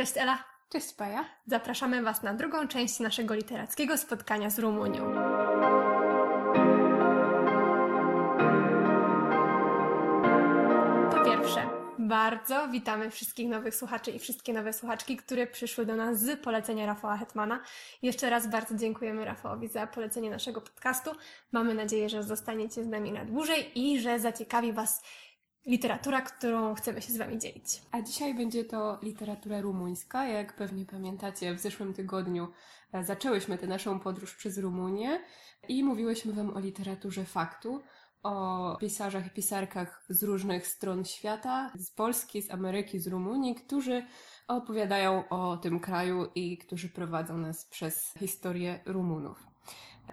Cześć Ela. Cześć Paja. Zapraszamy Was na drugą część naszego literackiego spotkania z Rumunią. Po pierwsze, bardzo witamy wszystkich nowych słuchaczy i wszystkie nowe słuchaczki, które przyszły do nas z polecenia Rafała Hetmana. Jeszcze raz bardzo dziękujemy Rafałowi za polecenie naszego podcastu. Mamy nadzieję, że zostaniecie z nami na dłużej i że zaciekawi Was literatura, którą chcemy się z Wami dzielić. A dzisiaj będzie to literatura rumuńska. Jak pewnie pamiętacie, w zeszłym tygodniu e, zaczęłyśmy tę naszą podróż przez Rumunię i mówiłyśmy Wam o literaturze faktu, o pisarzach i pisarkach z różnych stron świata, z Polski, z Ameryki, z Rumunii, którzy opowiadają o tym kraju i którzy prowadzą nas przez historię Rumunów.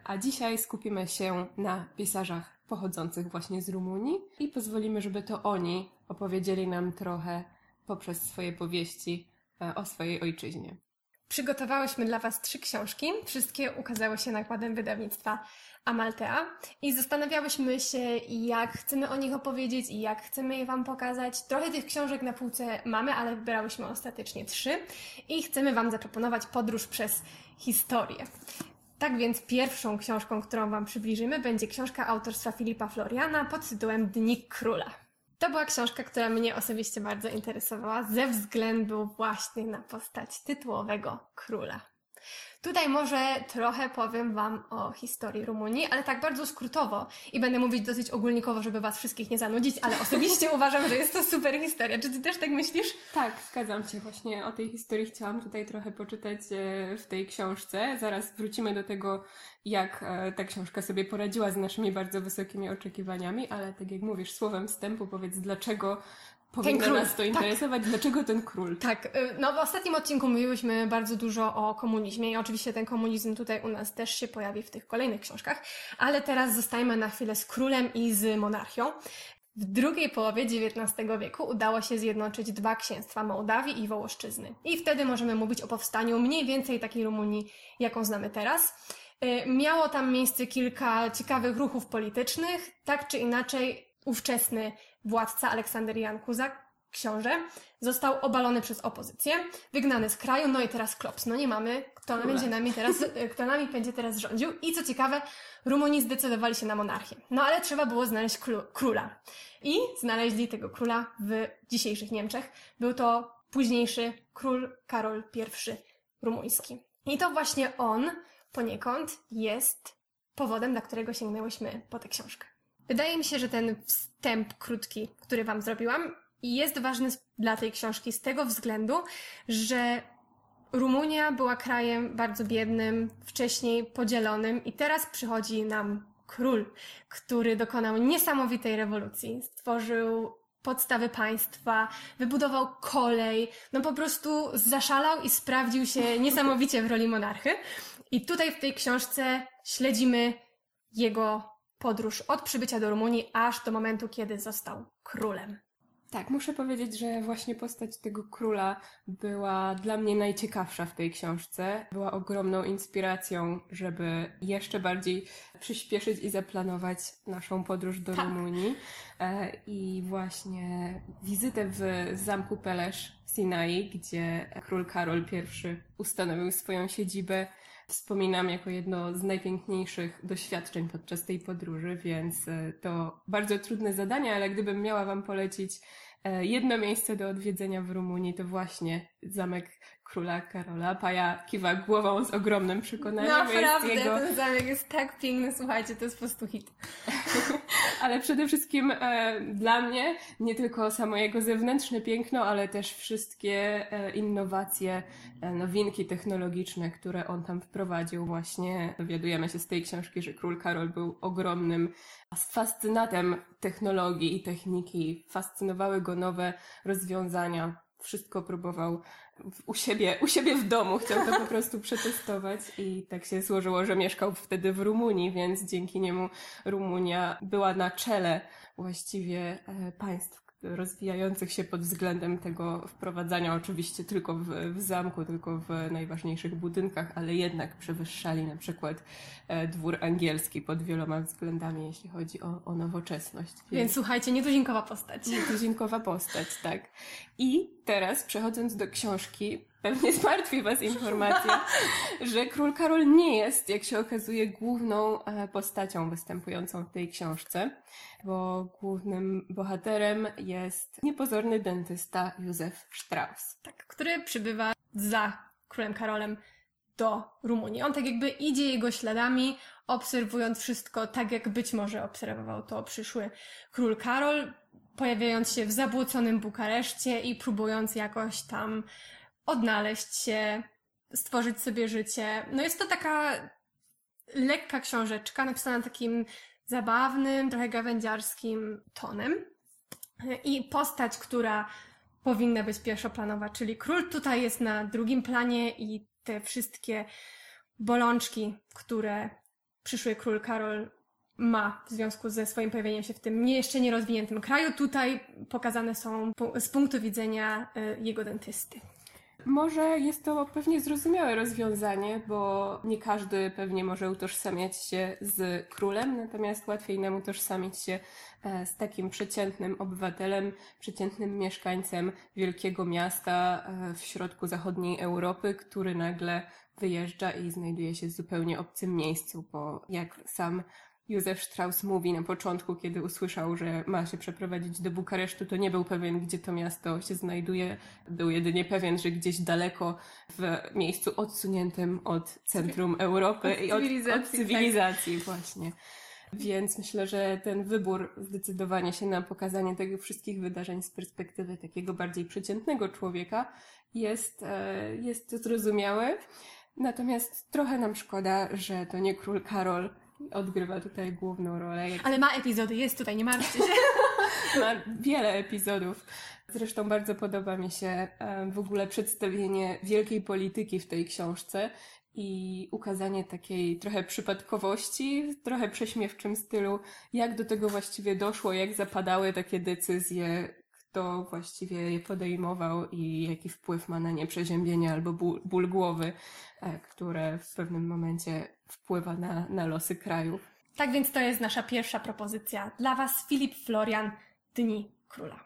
A dzisiaj skupimy się na pisarzach pochodzących właśnie z Rumunii i pozwolimy, żeby to oni opowiedzieli nam trochę poprzez swoje powieści e, o swojej ojczyźnie. Przygotowałyśmy dla Was trzy książki. Wszystkie ukazały się nakładem wydawnictwa Amaltea i zastanawiałyśmy się, jak chcemy o nich opowiedzieć i jak chcemy je Wam pokazać. Trochę tych książek na półce mamy, ale wybrałyśmy ostatecznie trzy i chcemy Wam zaproponować podróż przez historię. Tak więc pierwszą książką, którą Wam przybliżymy, będzie książka autorstwa Filipa Floriana pod tytułem Dni Króla. To była książka, która mnie osobiście bardzo interesowała ze względu właśnie na postać tytułowego króla. Tutaj może trochę powiem Wam o historii Rumunii, ale tak bardzo skrótowo i będę mówić dosyć ogólnikowo, żeby Was wszystkich nie zanudzić, ale osobiście uważam, że jest to super historia. Czy Ty też tak myślisz? Tak, zgadzam się. Właśnie o tej historii chciałam tutaj trochę poczytać e, w tej książce. Zaraz wrócimy do tego, jak e, ta książka sobie poradziła z naszymi bardzo wysokimi oczekiwaniami, ale tak jak mówisz, słowem wstępu powiedz, dlaczego powinno król, nas to interesować, tak. dlaczego ten król? Tak, y, no w ostatnim odcinku mówiłyśmy bardzo dużo o komunizmie i oczywiście ten komunizm tutaj u nas też się pojawi w tych kolejnych książkach, ale teraz zostajemy na chwilę z królem i z monarchią. W drugiej połowie XIX wieku udało się zjednoczyć dwa księstwa Mołdawii i Wołoszczyzny. I wtedy możemy mówić o powstaniu mniej więcej takiej Rumunii, jaką znamy teraz. Y, miało tam miejsce kilka ciekawych ruchów politycznych, tak czy inaczej ówczesny władca Aleksander Jan Kuzak, książę, został obalony przez opozycję, wygnany z kraju, no i teraz klops. No nie mamy, kto będzie nami teraz, kto nami będzie teraz rządził. I co ciekawe, Rumuni zdecydowali się na monarchię. No ale trzeba było znaleźć króla. I znaleźli tego króla w dzisiejszych Niemczech. Był to późniejszy król Karol I rumuński. I to właśnie on poniekąd jest powodem, dla którego sięgnęłyśmy po tę książkę. Wydaje mi się, że ten wstęp krótki, który Wam zrobiłam, jest ważny dla tej książki z tego względu, że Rumunia była krajem bardzo biednym, wcześniej podzielonym i teraz przychodzi nam król, który dokonał niesamowitej rewolucji. Stworzył podstawy państwa, wybudował kolej, no po prostu zaszalał i sprawdził się niesamowicie w roli monarchy. I tutaj w tej książce śledzimy jego podróż od przybycia do Rumunii aż do momentu, kiedy został królem. Tak, muszę powiedzieć, że właśnie postać tego króla była dla mnie najciekawsza w tej książce. Była ogromną inspiracją, żeby jeszcze bardziej przyspieszyć i zaplanować naszą podróż do tak. Rumunii. E, I właśnie wizytę w zamku Pelesz w Sinai, gdzie król Karol I ustanowił swoją siedzibę wspominam jako jedno z najpiękniejszych doświadczeń podczas tej podróży, więc e, to bardzo trudne zadanie, ale gdybym miała Wam polecić e, jedno miejsce do odwiedzenia w Rumunii, to właśnie zamek króla Karola. Paja kiwa głową z ogromnym przekonaniem. Naprawdę, jego... ten zamek jest tak piękny, słuchajcie, to jest po prostu hit. ale przede wszystkim e, dla mnie nie tylko samo jego zewnętrzne piękno, ale też wszystkie e, innowacje, e, nowinki technologiczne, które on tam wprowadził. Właśnie dowiadujemy się z tej książki, że król Karol był ogromnym fascynatem technologii i techniki. Fascynowały go nowe rozwiązania wszystko próbował u siebie, u siebie w domu, chciał to po prostu przetestować i tak się złożyło, że mieszkał wtedy w Rumunii, więc dzięki niemu Rumunia była na czele właściwie e, państw rozwijających się pod względem tego wprowadzania, oczywiście tylko w, w, zamku, tylko w najważniejszych budynkach, ale jednak przewyższali na przykład e, dwór angielski pod wieloma względami, jeśli chodzi o, o nowoczesność. Więc, Więc słuchajcie, nietuzinkowa postać. Nietuzinkowa postać, tak. I teraz przechodząc do książki, pewnie zmartwi Was informacja, że król Karol nie jest, jak się okazuje, główną e, postacią występującą w tej książce, bo głównym bohaterem jest niepozorny dentysta Józef Strauss. Tak, który przybywa za królem Karolem do Rumunii. On tak jakby idzie jego śladami, obserwując wszystko tak, jak być może obserwował to przyszły król Karol, pojawiając się w zabłoconym Bukareszcie i próbując jakoś tam odnaleźć się, stworzyć sobie życie. No jest to taka lekka książeczka, napisana takim zabawnym, trochę gawędziarskim tonem. I postać, która powinna być pierwszoplanowa, czyli król tutaj jest na drugim planie i te wszystkie bolączki, które przyszły król Karol ma w związku ze swoim pojawieniem się w tym nie jeszcze nierozwiniętym kraju, tutaj pokazane są z punktu widzenia y, jego dentysty. Może jest to pewnie zrozumiałe rozwiązanie, bo nie każdy pewnie może utożsamiać się z królem, natomiast łatwiej nam utożsamić się e, z takim przeciętnym obywatelem, przeciętnym mieszkańcem wielkiego miasta e, w środku zachodniej Europy, który nagle wyjeżdża i znajduje się w zupełnie obcym miejscu, bo jak sam Józef Strauss mówi na początku, kiedy usłyszał, że ma się przeprowadzić do Bukaresztu, to nie był pewien, gdzie to miasto się znajduje. Był jedynie pewien, że gdzieś daleko, w miejscu odsuniętym od centrum Europy od i od, cywilizacji, od cywilizacji właśnie. Więc myślę, że ten wybór, zdecydowanie się na pokazanie tego wszystkich wydarzeń z perspektywy takiego bardziej przeciętnego człowieka jest, e, jest zrozumiały. Natomiast trochę nam szkoda, że to nie król Karol odgrywa tutaj główną rolę. Jak... Ale ma epizody, jest tutaj, nie martwcie się. ma wiele epizodów. Zresztą bardzo podoba mi się w ogóle przedstawienie wielkiej polityki w tej książce i ukazanie takiej trochę przypadkowości, w trochę prześmiewczym stylu, jak do tego właściwie doszło, jak zapadały takie decyzje, kto właściwie je podejmował i jaki wpływ ma na nie przeziębienie albo ból, ból głowy, e, które w pewnym momencie wpływa na, na losy kraju. Tak więc to jest nasza pierwsza propozycja dla Was, Filip Florian, Dni Króla.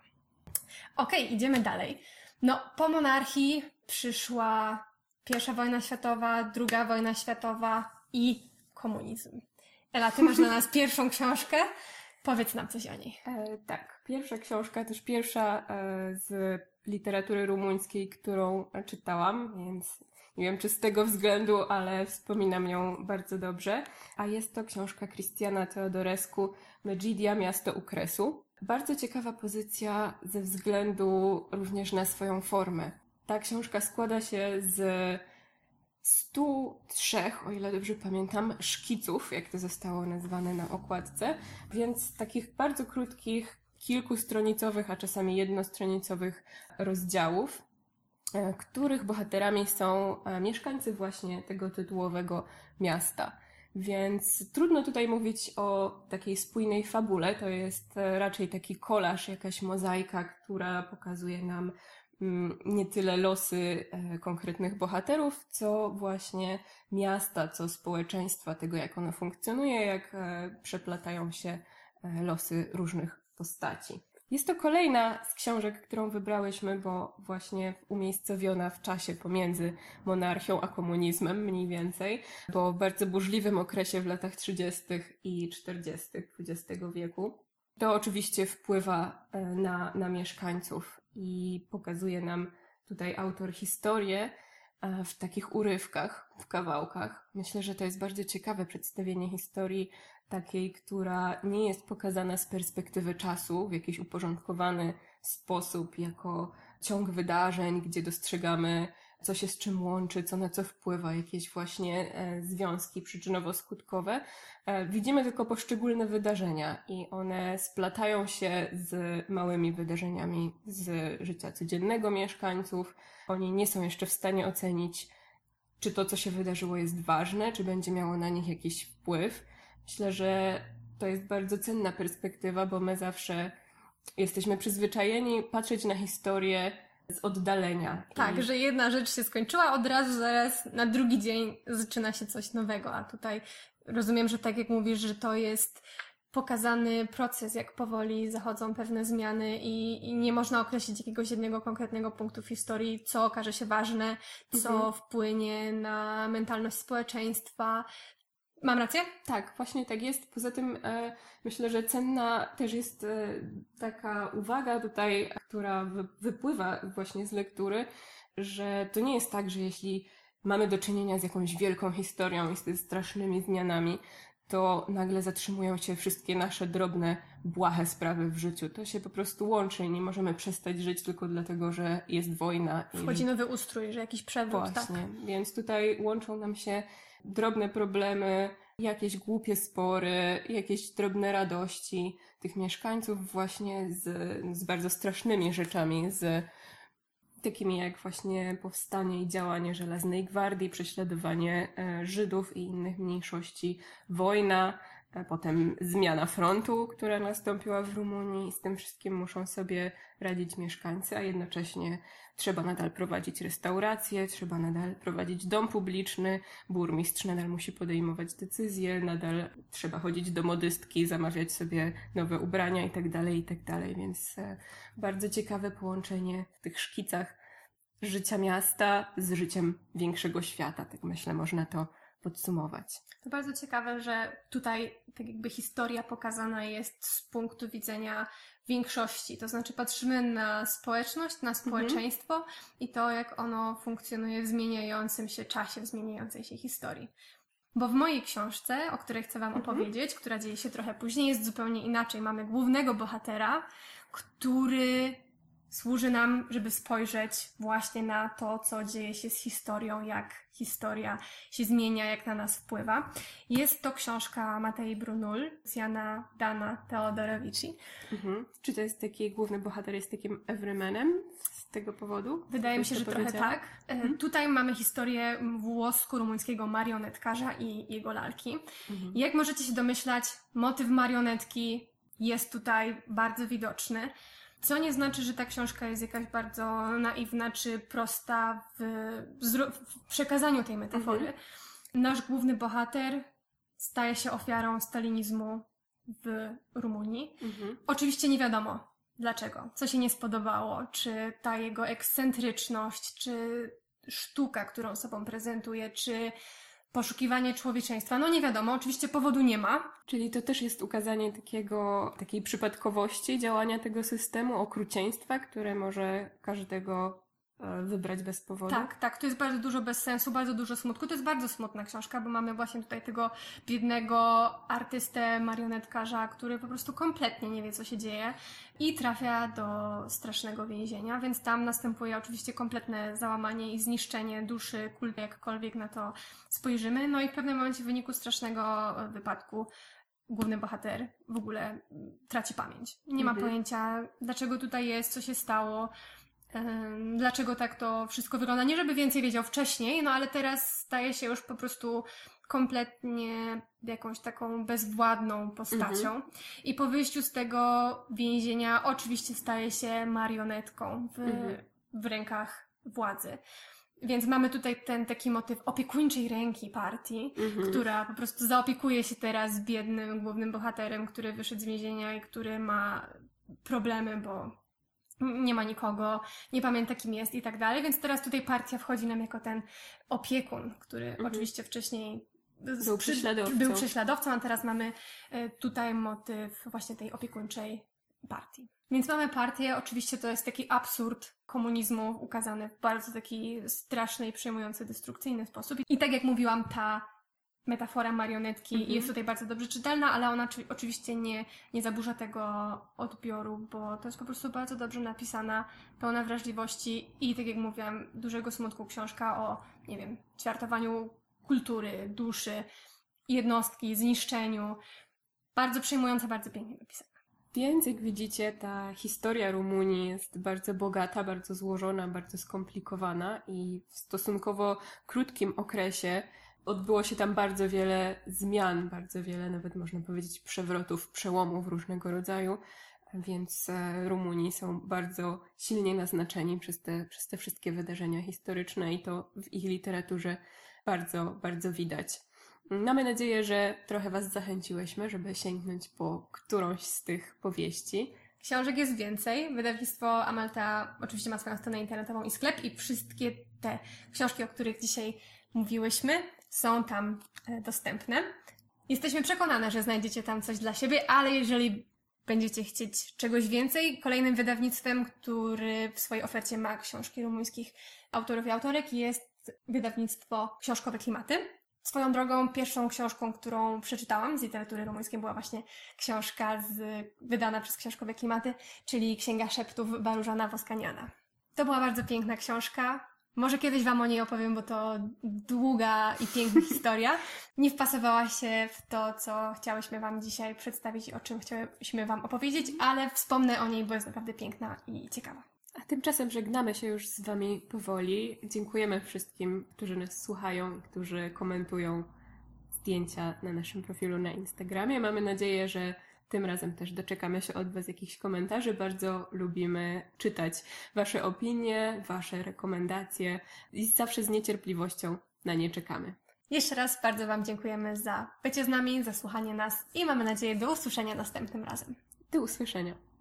Okej, okay, idziemy dalej. No, po monarchii przyszła pierwsza wojna światowa, druga wojna światowa i komunizm. Ela, ty masz na nas pierwszą książkę. Powiedz nam coś o niej. E, tak, pierwsza książka, też pierwsza e, z literatury rumuńskiej, którą czytałam, więc nie wiem czy z tego względu, ale wspominam ją bardzo dobrze. A jest to książka Christiana Teodorescu Megidia, Miasto Ukresu. Bardzo ciekawa pozycja ze względu również na swoją formę. Ta książka składa się z 103, o ile dobrze pamiętam, szkiców, jak to zostało nazwane na okładce, więc takich bardzo krótkich, kilkustronicowych, a czasami jednostronicowych rozdziałów, e, których bohaterami są e, mieszkańcy właśnie tego tytułowego miasta. Więc trudno tutaj mówić o takiej spójnej fabule. To jest e, raczej taki kolaż, jakaś mozaika, która pokazuje nam nie tyle losy e, konkretnych bohaterów, co właśnie miasta, co społeczeństwa, tego jak ono funkcjonuje, jak e, przeplatają się e, losy różnych postaci. Jest to kolejna z książek, którą wybrałyśmy, bo właśnie umiejscowiona w czasie pomiędzy monarchią a komunizmem mniej więcej, bo w bardzo burzliwym okresie w latach 30. i 40. XX wieku. To oczywiście wpływa na, na mieszkańców i pokazuje nam tutaj autor historię e, w takich urywkach, w kawałkach. Myślę, że to jest bardzo ciekawe przedstawienie historii takiej, która nie jest pokazana z perspektywy czasu w jakiś uporządkowany sposób, jako ciąg wydarzeń, gdzie dostrzegamy co się z czym łączy, co na co wpływa, jakieś właśnie e, związki przyczynowo-skutkowe. E, widzimy tylko poszczególne wydarzenia i one splatają się z małymi wydarzeniami z życia codziennego mieszkańców. Oni nie są jeszcze w stanie ocenić, czy to, co się wydarzyło, jest ważne, czy będzie miało na nich jakiś wpływ. Myślę, że to jest bardzo cenna perspektywa, bo my zawsze jesteśmy przyzwyczajeni patrzeć na historię z oddalenia. Tak, I... że jedna rzecz się skończyła, od razu zaraz na drugi dzień zaczyna się coś nowego, a tutaj rozumiem, że tak jak mówisz, że to jest pokazany proces, jak powoli zachodzą pewne zmiany i, i, nie można określić jakiegoś jednego konkretnego punktu w historii, co okaże się ważne, co mhm. wpłynie na mentalność społeczeństwa. Mam rację? Tak, właśnie tak jest. Poza tym e, myślę, że cenna też jest e, taka uwaga tutaj, która wy, wypływa właśnie z lektury, że to nie jest tak, że jeśli mamy do czynienia z jakąś wielką historią i z strasznymi zmianami, to nagle zatrzymują się wszystkie nasze drobne, błahe sprawy w życiu. To się po prostu łączy i nie możemy przestać żyć tylko dlatego, że jest wojna. Wchodzi nowy ustrój, że jakiś przewrót. Tak. Właśnie, tak. więc tutaj łączą nam się drobne problemy, jakieś głupie spory, jakieś drobne radości tych mieszkańców właśnie z, z bardzo strasznymi rzeczami, z takimi jak właśnie powstanie i działanie Żelaznej Gwardii, prześladowanie e, Żydów i innych mniejszości, wojna, potem zmiana frontu, która nastąpiła w Rumunii z tym wszystkim muszą sobie radzić mieszkańcy, a jednocześnie trzeba nadal prowadzić restaurację, trzeba nadal prowadzić dom publiczny, burmistrz nadal musi podejmować decyzje, nadal trzeba chodzić do modystki, zamawiać sobie nowe ubrania itd., tak itd., tak więc e, bardzo ciekawe połączenie w tych szkicach życia miasta z życiem większego świata, tak myślę, można to podsumować. To bardzo ciekawe, że tutaj tak jakby historia pokazana jest z punktu widzenia większości. To znaczy patrzymy na społeczność, na mhm. społeczeństwo mhm. i to, jak ono funkcjonuje w zmieniającym się czasie, w zmieniającej się historii. Bo w mojej książce, o której chcę Wam mhm. opowiedzieć, która dzieje się trochę później, jest zupełnie inaczej. Mamy głównego bohatera, który służy nam, żeby spojrzeć właśnie na to, co dzieje się z historią, jak historia się zmienia, jak na nas wpływa. Jest to książka Matei Brunul z Jana Dana Teodorowici. Mhm. Czy to jest taki główny bohater, jest takim everymanem z tego powodu? Wydaje mi się, że trochę tak. E, mhm. Tutaj mamy historię włosko-rumuńskiego marionetkarza i jego lalki. Mhm. Jak możecie się domyślać, motyw marionetki jest tutaj bardzo widoczny. Co nie znaczy, że ta książka jest jakaś bardzo naiwna czy prosta w, w przekazaniu tej metafory. Mhm. Nasz główny bohater staje się ofiarą stalinizmu w Rumunii. Mhm. Oczywiście nie wiadomo dlaczego, co się nie spodobało, czy ta jego ekscentryczność, czy sztuka, którą sobą prezentuje, czy poszukiwanie człowieczeństwa. No nie wiadomo, oczywiście powodu nie ma. Czyli to też jest ukazanie takiego, takiej przypadkowości działania tego systemu, okrucieństwa, które może każdego wybrać bez powodu. Tak, tak, tu jest bardzo dużo bez sensu, bardzo dużo smutku. To jest bardzo smutna książka, bo mamy właśnie tutaj tego biednego artystę, marionetkarza, który po prostu kompletnie nie wie, co się dzieje i trafia do strasznego więzienia, więc tam następuje oczywiście kompletne załamanie i zniszczenie duszy, kulty, jakkolwiek na to spojrzymy. No i w pewnym momencie w wyniku strasznego wypadku główny bohater w ogóle traci pamięć. Nie ma mhm. pojęcia, dlaczego tutaj jest, co się stało dlaczego tak to wszystko wygląda. Nie, żeby więcej wiedział wcześniej, no ale teraz staje się już po prostu kompletnie jakąś taką bezwładną postacią. Mhm. I po wyjściu z tego więzienia oczywiście staje się marionetką w, mhm. w rękach władzy. Więc mamy tutaj ten taki motyw opiekuńczej ręki partii, mhm. która po prostu zaopiekuje się teraz biednym głównym bohaterem, który wyszedł z więzienia i który ma problemy, bo nie ma nikogo, nie pamięta kim jest i tak dalej, więc teraz tutaj partia wchodzi nam jako ten opiekun, który mhm. oczywiście wcześniej był prześladowcą. był prześladowcą, a teraz mamy e, tutaj motyw właśnie tej opiekuńczej partii. Więc mamy partię, oczywiście to jest taki absurd komunizmu ukazany w bardzo taki straszny i przejmujący, destrukcyjny sposób. I tak jak mówiłam, ta metafora marionetki mhm. jest tutaj bardzo dobrze czytelna, ale ona oczywiście nie, nie zaburza tego odbioru, bo to jest po prostu bardzo dobrze napisana, pełna wrażliwości i, tak jak mówiłam, dużego smutku książka o, nie wiem, ćwiartowaniu kultury, duszy, jednostki, zniszczeniu. Bardzo przejmująca, bardzo pięknie napisana. Więc jak widzicie, ta historia Rumunii jest bardzo bogata, bardzo złożona, bardzo skomplikowana i w stosunkowo krótkim okresie odbyło się tam bardzo wiele zmian, bardzo wiele, nawet można powiedzieć, przewrotów, przełomów różnego rodzaju, więc e, Rumuni są bardzo silnie naznaczeni przez te, przez te wszystkie wydarzenia historyczne i to w ich literaturze bardzo, bardzo widać. Mamy nadzieję, że trochę Was zachęciłyśmy, żeby sięgnąć po którąś z tych powieści. Książek jest więcej. Wydawnictwo Amalta oczywiście ma swoją stronę internetową i sklep i wszystkie te książki, o których dzisiaj mówiłyśmy, są tam e, dostępne. Jesteśmy przekonane, że znajdziecie tam coś dla siebie, ale jeżeli będziecie chcieć czegoś więcej, kolejnym wydawnictwem, który w swojej ofercie ma książki rumuńskich autorów i autorek jest wydawnictwo Książkowe Klimaty. Swoją drogą, pierwszą książką, którą przeczytałam z literatury rumuńskiej była właśnie książka z, wydana przez Książkowe Klimaty, czyli Księga Szeptów Barużana Woskaniana. To była bardzo piękna książka. Może kiedyś Wam o niej opowiem, bo to długa i piękna historia. Nie wpasowała się w to, co chciałyśmy Wam dzisiaj przedstawić i o czym chciałyśmy Wam opowiedzieć, ale wspomnę o niej, bo jest naprawdę piękna i ciekawa. A tymczasem żegnamy się już z Wami powoli. Dziękujemy wszystkim, którzy nas słuchają, którzy komentują zdjęcia na naszym profilu na Instagramie. Mamy nadzieję, że tym razem też doczekamy się od Was jakichś komentarzy. Bardzo lubimy czytać Wasze opinie, Wasze rekomendacje i zawsze z niecierpliwością na nie czekamy. Jeszcze raz bardzo Wam dziękujemy za bycie z nami, za słuchanie nas i mamy nadzieję do usłyszenia następnym razem. Do usłyszenia.